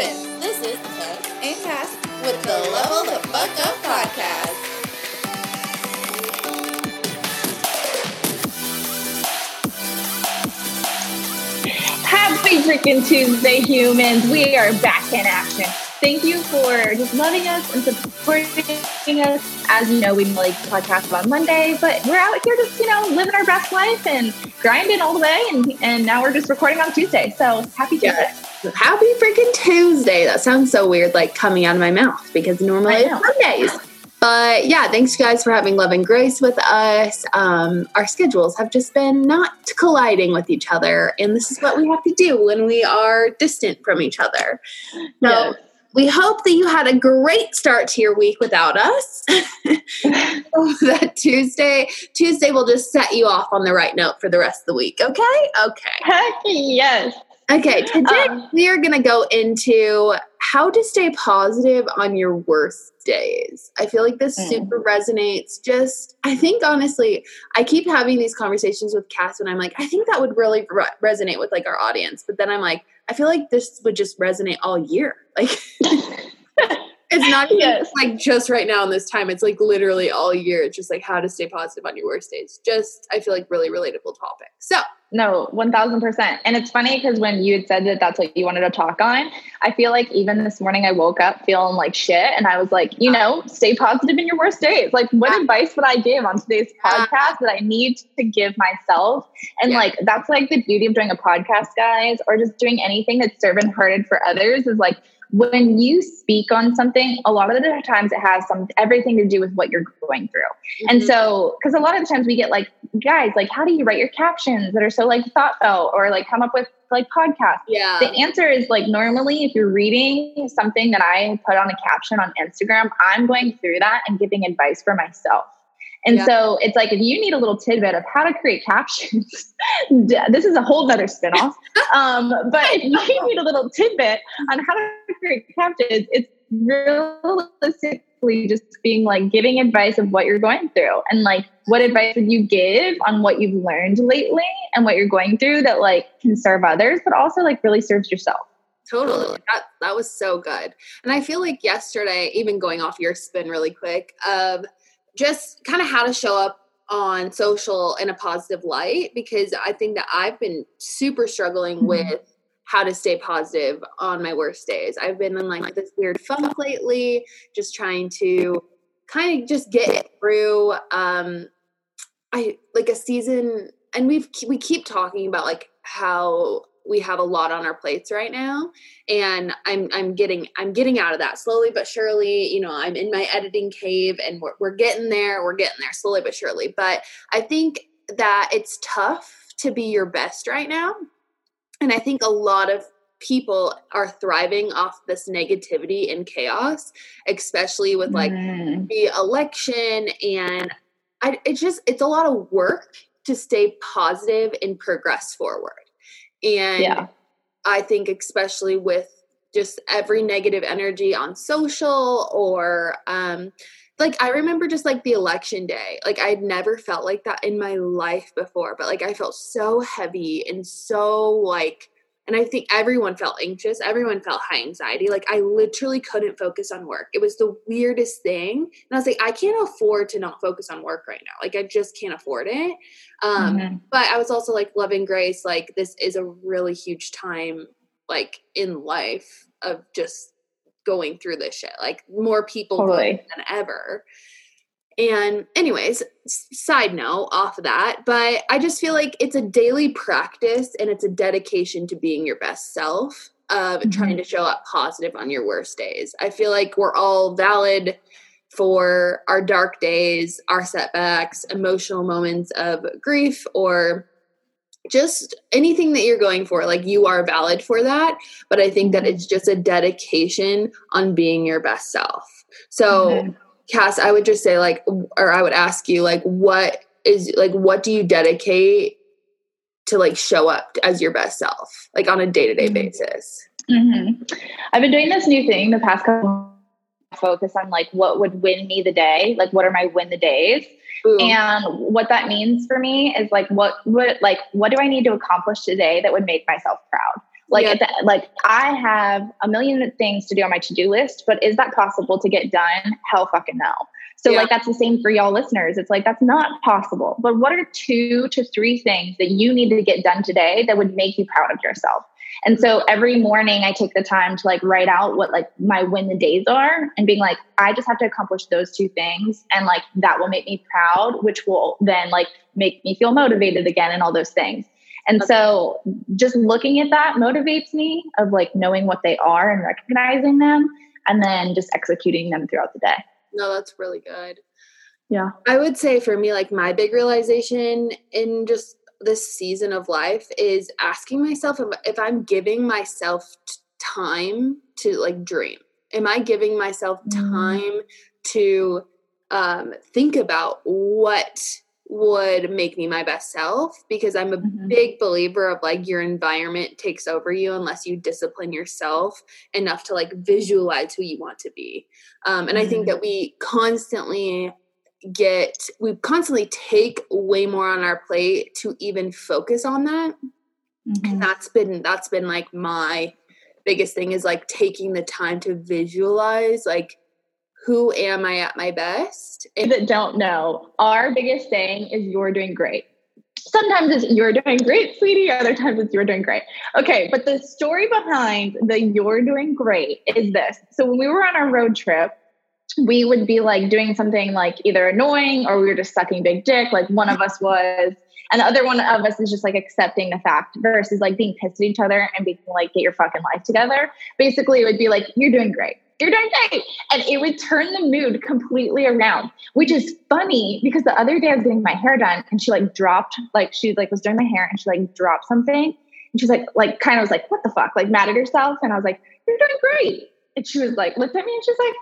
happens? This is Ken And Cass. with the Level the Fuck Up podcast. Happy freaking Tuesday, humans. We are back in action. Thank you for just loving us and supporting us. As you know, we like podcast on Monday, but we're out here just, you know, living our best life and grinding all the way. And, and now we're just recording on Tuesday. So happy Tuesday. Yes. Happy freaking Tuesday. That sounds so weird, like coming out of my mouth because normally it's. Mondays. But yeah, thanks you guys for having love and grace with us. Um, our schedules have just been not colliding with each other, and this is what we have to do when we are distant from each other. So Yes. we hope that you had a great start to your week without us. that Tuesday, Tuesday will just set you off on the right note for the rest of the week. Okay, okay. Heck yes. Okay, today Um, we are going to go into how to stay positive on your worst days. I feel like this Mm. super resonates. Just, I think honestly, I keep having these conversations with Cass, and I'm like, I think that would really re- resonate with like our audience. But then I'm like, I feel like this would just resonate all year. Like, it's not even Yes. like just right now in this time. It's like literally all year. It's just like how to stay positive on your worst days. Just, I feel like really relatable topic. So, No, 1000%. And it's funny because when you had said that that's what you wanted to talk on, I feel like even this morning I woke up feeling like shit. And I was like, you know, stay positive in your worst days. Like, what Yeah. advice would I give on today's podcast that I need to give myself? And Yeah. like, that's like the beauty of doing a podcast, guys, or just doing anything that's servant hearted for others is like, when you speak on something, a lot of the times it has some everything to do with what you're going through. And Mhm. so, because a lot of the times we get like, guys, like, how do you write your captions that are so like thoughtful or like come up with like podcasts? yeah. The answer is like, normally, if you're reading something that I put on a caption on Instagram, I'm going through that and giving advice for myself. And Yeah. so it's like, if you need a little tidbit of how to create captions, this is a whole nother spinoff. um, but if you need a little tidbit on how to create captions, it's realistically just being like giving advice of what you're going through and like what advice would you give on what you've learned lately and what you're going through that like can serve others but also like really serves yourself Totally. That that was so good. And I feel like yesterday, even going off your spin really quick, of just kind of how to show up on social in a positive light because I think that I've been super struggling Mhm. with how to stay positive on my worst days. I've been in like this weird funk lately, just trying to kind of just get it through um I like a season and we've we keep talking about like how we have a lot on our plates right now. And i'm i'm getting i'm getting out of that slowly but surely. You know i'm in my editing cave and we're, we're getting there we're getting there slowly but surely. But i think that it's tough to be your best right now. And i think a lot of people are thriving off this negativity and chaos especially with like Mm. the election. And I, it's just it's a lot of work to stay positive and progress forward and yeah. I think especially with just every negative energy on social or um like i remember just like the election day. Like i'd never felt like that in my life before but like i felt so heavy and so like and I think everyone felt anxious. Everyone felt high anxiety. Like I literally couldn't focus on work. It was the weirdest thing. And I was like, I can't afford to not focus on work right now. Like I just can't afford it. Um, Mhm. But I was also like, love and grace. Like this is a really huge time, like in life of just going through this shit. Like more people Totally. than ever. And, anyways, side note off of that, but I just feel like it's a daily practice and it's a dedication to being your best self of Mhm. trying to show up positive on your worst days. I feel like we're all valid for our dark days, our setbacks, emotional moments of grief, or just anything that you're going for. Like you are valid for that. But I think that it's just a dedication on being your best self. So, Mhm. Cass, I would just say like, or I would ask you like, what is like, what do you dedicate to like show up as your best self, like on a day to day basis? Mhm. I've been doing this new thing the past couple focus on like what would win me the day, like what are my win the days. Ooh. And what that means for me is like what would like what do I need to accomplish today that would make myself proud? Like, Yeah. the, like I have a million things to do on my to do list, but is that possible to get done? Hell fucking no. So, Yeah. like, that's the same for y'all listeners. It's like, that's not possible. But what are two to three things that you need to get done today that would make you proud of yourself? And so mm-hmm. every morning I take the time to like write out what like my win the days are and being like, I just have to accomplish those two things. And like that will make me proud, which will then like make me feel motivated again and all those things. And so just looking at that motivates me of like knowing what they are and recognizing them and then just executing them throughout the day. No, that's really good. Yeah. I would say for me, like my big realization in just this season of life is asking myself if, if I'm giving myself time to like dream. Am I giving myself Mm. time to um, think about what would make me my best self? Because I'm a Mhm. big believer of like your environment takes over you unless you discipline yourself enough to like visualize who you want to be. Um, and I think Mhm. that we constantly get we constantly take way more on our plate to even focus on that and that's been that's been like my biggest thing is like taking the time to visualize like who am i at my best and that don't know, our biggest thing is you're doing great. Sometimes it's you're doing great, sweetie. Other times it's you're doing great. Okay, but the story behind the you're doing great is this. So when we were on our road trip, we would be like doing something like either annoying or we were just sucking big dick. Like one of us was, and the other one of us is just like accepting the fact versus like being pissed at each other and being like, get your fucking life together. Basically, it would be like, you're doing great. You're doing great. And it would turn the mood completely around, which is funny because the other day I was getting my hair done and she like dropped, like she like was doing my hair and she like dropped something. And she's like, like kind of was like, what the fuck? Like mad at herself. And I was like, you're doing great. And she was like, looked at me and she's like,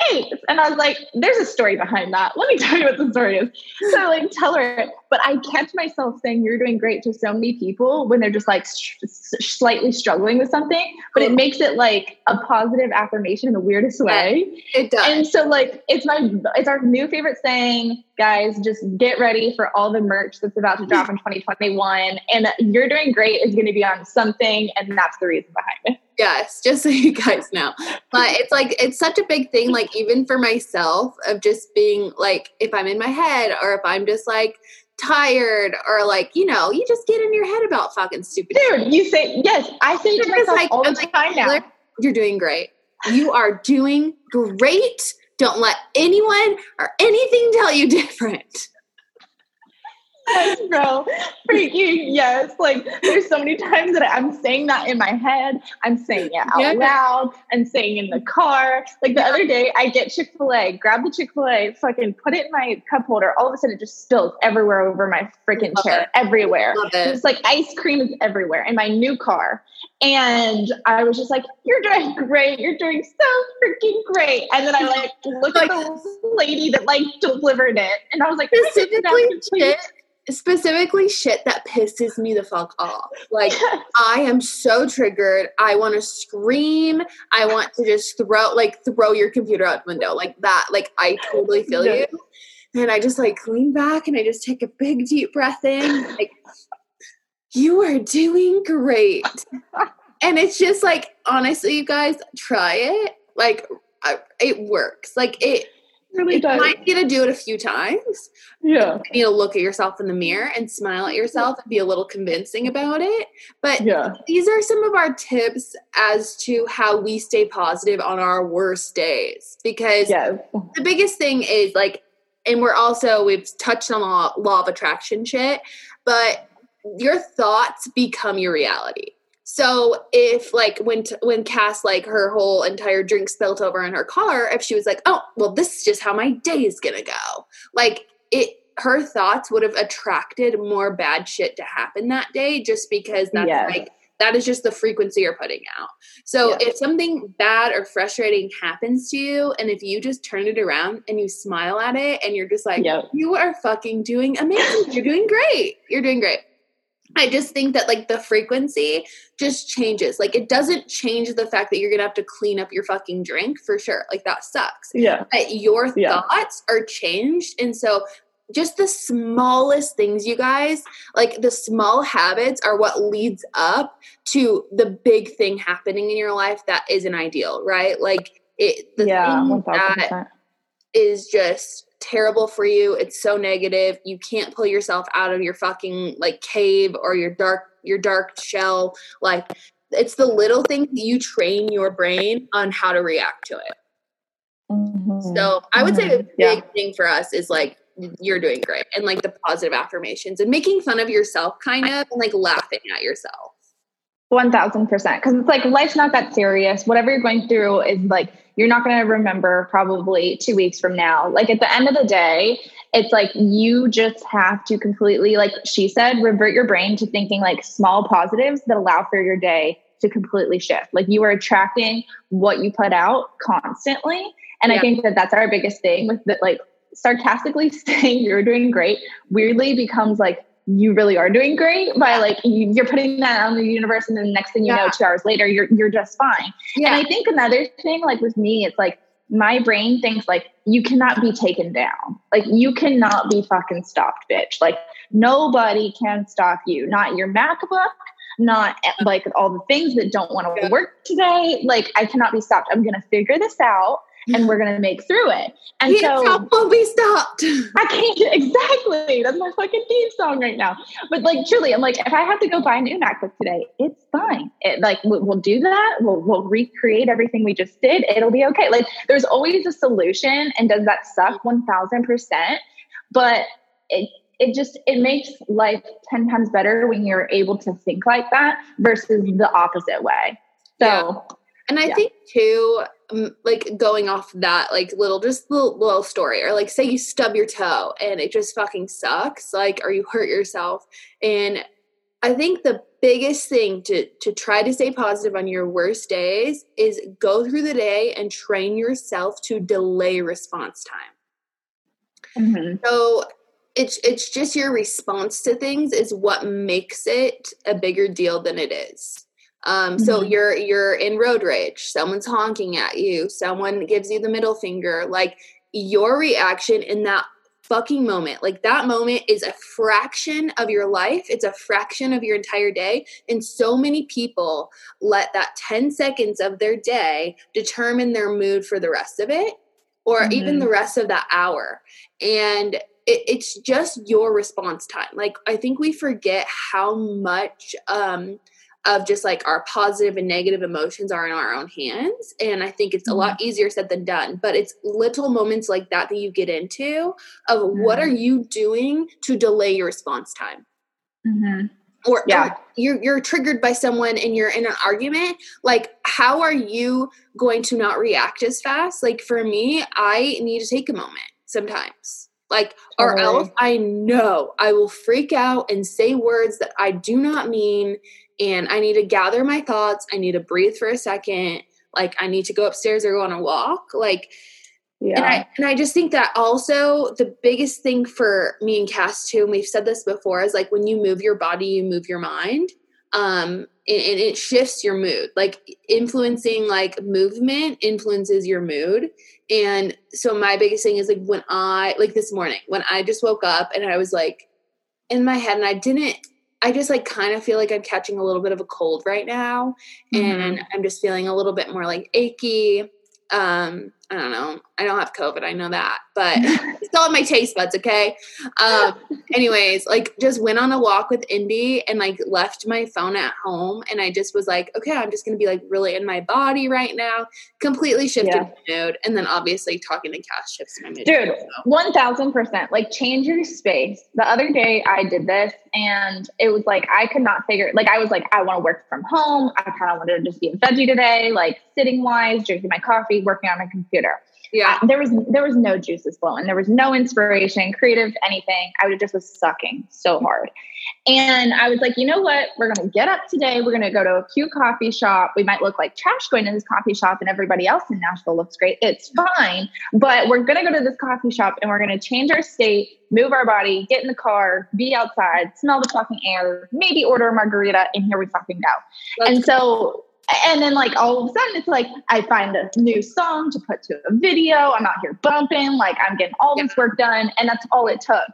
hey. And I was like, there's a story behind that. Let me tell you what the story is. So I like tell her, but I catch myself saying you're doing great to so many people when they're just like sh- slightly struggling with something, but it makes it like a positive affirmation in the weirdest way. it does And so like it's my it's our new favorite saying, guys, just get ready for all the merch that's about to drop in 2021. And you're doing great is gonna be on something, and that's the reason behind it. Yes just so you guys know but it's like it's such a big thing like even for myself of just being like if i'm in my head or if i'm just like tired or like you know you just get in your head about fucking stupid. Dude, you say yes, I say to myself like- all the I'm like, time now. You're doing great. You are doing great. Don't let anyone or anything tell you different. bro. Freaking yes. Like there's so many times that I'm saying that in my head. I'm saying it out Yeah. loud. I'm saying in the car. Like the other day, I get Chick Fil A, grab the Chick Fil A, fucking put it in my cup holder. All of a sudden, it just spills everywhere over my freaking chair, it. everywhere. Love it. It's like ice cream is everywhere in my new car. And I was just like, You're doing great. You're doing so freaking great. And then I like look at the lady that like delivered it. And I was like, "Can I get Specifically napkin, please?" shit. Specifically shit that pisses me the fuck off. Like I am so triggered. I want to scream. I want to just throw like throw your computer out the window. Like that. Like I totally feel you. And I just like lean back and I just take a big deep breath in. Like you are doing great. and it's just like honestly, you guys try it. Like it works. Like it. Really You does. might need to do it a few times. Yeah. You need to look at yourself in the mirror and smile at yourself and be a little convincing about it. But Yeah. these are some of our tips as to how we stay positive on our worst days. Because Yes. the biggest thing is like, and we're also, we've touched on law, law of attraction shit, but your thoughts become your reality. So if like when t- when Cass like her whole entire drink spilt over in her car, if she was like, "Oh, well, this is just how my day is gonna go," like it, her thoughts would have attracted more bad shit to happen that day, just because that's like that is just the frequency you're putting out. So if something bad or frustrating happens to you, and if you just turn it around and you smile at it, and you're just like, Yep. you are fucking doing amazing. You're doing great. You're doing great. I just think that like the frequency just changes. Like it doesn't change the fact that you're gonna have to clean up your fucking drink for sure. Like that sucks. Yeah. But your Yeah. thoughts are changed. And so just the smallest things, you guys, like the small habits are what leads up to the big thing happening in your life that isn't ideal, right? Like it, the yeah, thing 1000%. that is just terrible for you. It's so negative. You can't pull yourself out of your fucking like cave or your dark your dark shell. Like it's the little things you train your brain on how to react to it. Mhm. So I would say the big Yeah. thing for us is like you're doing great and like the positive affirmations and making fun of yourself kind of and like laughing at yourself. One thousand percent. Because it's like life's not that serious. Whatever you're going through is like you're not going to remember probably two weeks from now. Like at the end of the day, it's like you just have to completely, like she said, revert your brain to thinking like small positives that allow for your day to completely shift. Like you are attracting what you put out constantly. And Yeah. I think that that's our biggest thing with the, like sarcastically saying you're doing great weirdly becomes like you really are doing great by like you, you're putting that out in the universe and then the next thing you know two hours later you're you're just fine. Yeah. and i think another thing like with me it's like my brain thinks like you cannot be taken down. Like you cannot be fucking stopped bitch. Like nobody can stop you. Not your macbook not eh, like all the things that don't want to Yeah. work today. Like i cannot be stopped. I'm gonna figure this out and we're gonna make through it and Can't so stop, won't be stopped. I can't exactly. That's my fucking theme song right now. But like, truly, I'm like, if I have to go buy a new MacBook today, it's fine. It, like, we'll, we'll do that. We'll we'll recreate everything we just did. It'll be okay. Like, there's always a solution. And does that suck? One thousand percent. But it it just it makes life ten times better when you're able to think like that versus the opposite way. So And I Yeah. think too, um, like going off that, like little, just little, little story, or like say you stub your toe and it just fucking sucks, like, or you hurt yourself. And I think the biggest thing to to try to stay positive on your worst days is go through the day and train yourself to delay response time. mhm. So it's it's just your response to things is what makes it a bigger deal than it is. Um, so Mhm. you're you're in road rage, someone's honking at you, someone gives you the middle finger, like your reaction in that fucking moment, like that moment is a fraction of your life, it's a fraction of your entire day, and so many people let that 10 seconds of their day determine their mood for the rest of it or even Mhm. the rest of that hour. And it, it's just your response time. Like I think we forget how much um, of just like our positive and negative emotions are in our own hands. And I think it's a lot easier said than done. But it's little moments like that that you get into of what Mhm. are you doing to delay your response time Mhm. or, Yeah. or you're you're triggered by someone and you're in an argument like how are you going to not react as fast like for me i need to take a moment sometimes like or else i know i will freak out and say words that i do not mean and i need to gather my thoughts i need to breathe for a second like i need to go upstairs or go on a walk like Yeah. and I and I just think that also the biggest thing for me and Cass too, and we've said this before, is like when you move your body, you move your mind. Um and, and it shifts your mood. Like influencing like movement influences your mood. And so my biggest thing is like when I like this morning, when I just woke up and I was like in my head and I didn't I just like kind of feel like I'm catching a little bit of a cold right now and I'm just feeling a little bit more like achy. Um, I don't know. I don't have COVID. I know that, but still have my taste buds. Okay. Um, anyways, like just went on a walk with Indy and like left my phone at home. And I just was like, okay, I'm just going to be like really in my body right now. Completely shifted Yeah. my mood. And then obviously talking to Cass shifts my mood. Dude, too. One thousand percent. Like change your space. The other day I did this and it was like I could not figure like I was like, I want to work from home. I kind of wanted to just be in veggie today, like sitting wise, drinking my coffee, working on my computer. Yeah. Uh, there was there was no juices flowing. There was no inspiration, creative, anything. I would just was sucking so hard. And I was like, you know what? We're gonna get up today. We're gonna go to a cute coffee shop. We might look like trash going to this coffee shop, and everybody else in Nashville looks great. It's fine, but we're gonna go to this coffee shop and we're gonna change our state, move our body, get in the car, be outside, smell the fucking air, maybe order a margarita, and here we fucking go. Let's and so and then like all of a sudden it's like I find a new song to put to a video. I'm out here bumping, like I'm getting all this work done, and that's all it took.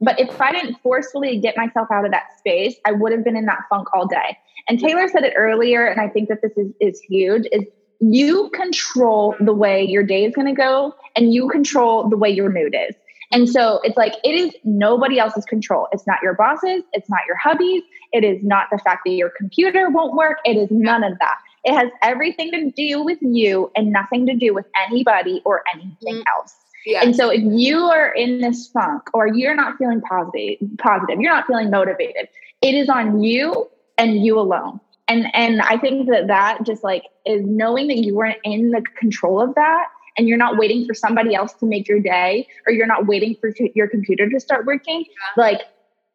But if I didn't forcefully get myself out of that space, I would have been in that funk all day. And Taylor said it earlier, and I think that this is, is huge, is you control the way your day is going to go and you control the way your mood is. And so it's like it is nobody else's control. It's not your bosses, it's not your hubbies, it is not the fact that your computer won't work, it is none of that. It has everything to do with you and nothing to do with anybody or anything mm-hmm. else. Yes. And so if you are in this funk or you're not feeling positive, positive, you're not feeling motivated, it is on you and you alone. And and I think that that just like is knowing that you weren't in the control of that and you're not waiting for somebody else to make your day or you're not waiting for your computer to start working. Yeah. Like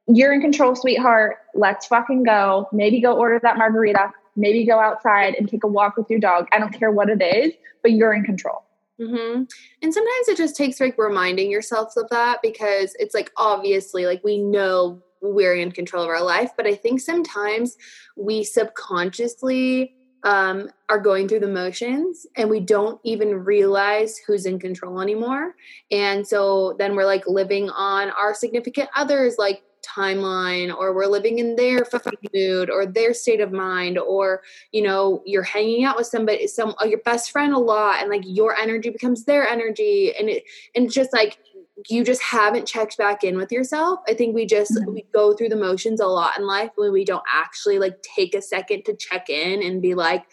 you're in control, sweetheart. Let's fucking go. Maybe go order that margarita. Maybe go outside and take a walk with your dog. I don't care what it is, but you're in control. Mm-hmm. And sometimes it just takes like reminding yourselves of that because it's like obviously like we know we're in control of our life, but I think sometimes we subconsciously um, are going through the motions and we don't even realize who's in control anymore. And so then we're like living on our significant others, like timeline or we're living in their mood or their state of mind or you know you're hanging out with somebody some uh, your best friend a lot and like your energy becomes their energy and it and just like you just haven't checked back in with yourself i think we just mm-hmm. we go through the motions a lot in life when we don't actually like take a second to check in and be like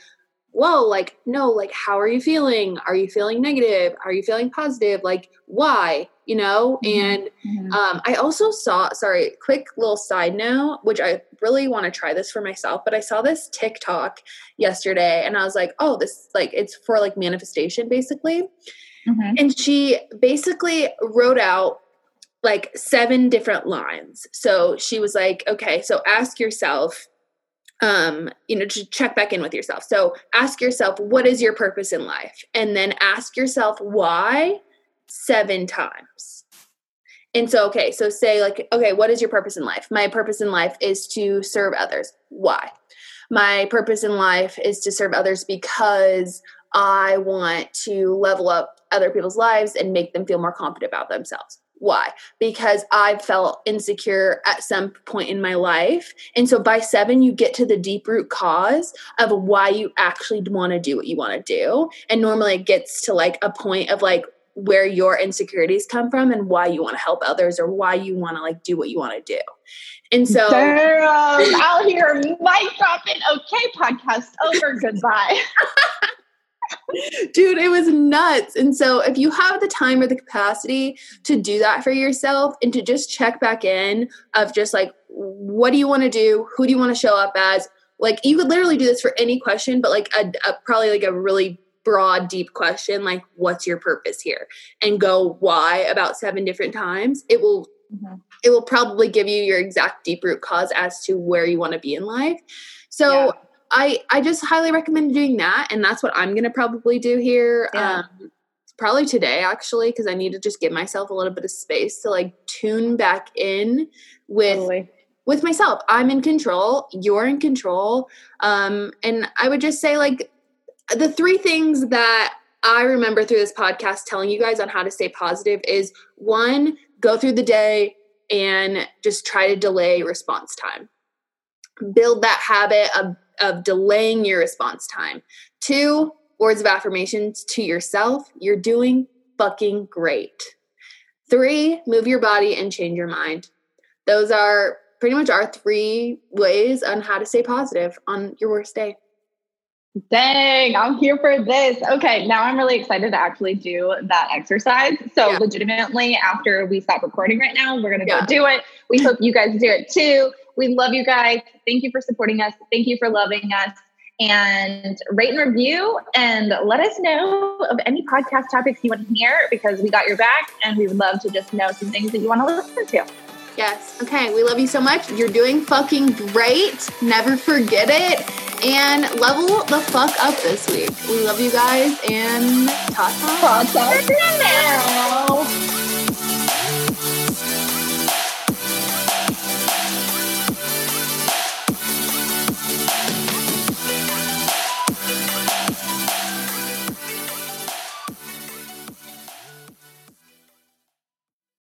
whoa, like, no, like, how are you feeling? Are you feeling negative? Are you feeling positive? Like, why? You know? Mm-hmm. And mm-hmm. Um, I also saw, sorry, quick little side note, which I really want to try this for myself, but I saw this TikTok yesterday and I was like, oh, this, like, it's for like manifestation basically. Mm-hmm. And she basically wrote out like seven different lines. So she was like, okay, so ask yourself, um, you know, to check back in with yourself. So ask yourself, what is your purpose in life? And then ask yourself why seven times. And so, okay, so say, like, okay, what is your purpose in life? My purpose in life is to serve others. Why? My purpose in life is to serve others because I want to level up other people's lives and make them feel more confident about themselves. Why? Because I felt insecure at some point in my life. And so by seven, you get to the deep root cause of why you actually want to do what you want to do. And normally it gets to like a point of like where your insecurities come from and why you want to help others or why you want to like do what you want to do. And so Damn, I'll hear mic dropping. Okay, podcast over. Goodbye. Dude, it was nuts. And so, if you have the time or the capacity to do that for yourself and to just check back in of just like, what do you want to do? Who do you want to show up as? Like, you could literally do this for any question, but like a, a probably like a really broad, deep question, like, what's your purpose here? And go why about seven different times. It will. Mm-hmm. It will probably give you your exact deep root cause as to where you want to be in life. So, yeah I I just highly recommend doing that, and that's what I'm gonna probably do here. Yeah. Um, probably today actually, because I need to just give myself a little bit of space to like tune back in with. Totally. With myself, I'm in control. You're in control. Um, and I would just say, like, the three things that I remember through this podcast telling you guys on how to stay positive is one, go through the day and just try to delay response time. Build that habit of of delaying your response time. Two, words of affirmations to yourself. You're doing fucking great. Three, move your body and change your mind. Those are pretty much our three ways on how to stay positive on your worst day. Dang, I'm here for this. Okay, now I'm really excited to actually do that exercise. So, yeah. legitimately, after we stop recording right now, we're going to go yeah. do it. We hope you guys do it too. We love you guys. Thank you for supporting us. Thank you for loving us. And rate and review and let us know of any podcast topics you want to hear because we got your back and we would love to just know some things that you want to listen to. Yes. Okay. We love you so much. You're doing fucking great. Never forget it. And level the fuck up this week. We love you guys and ta ta. Ta ta now.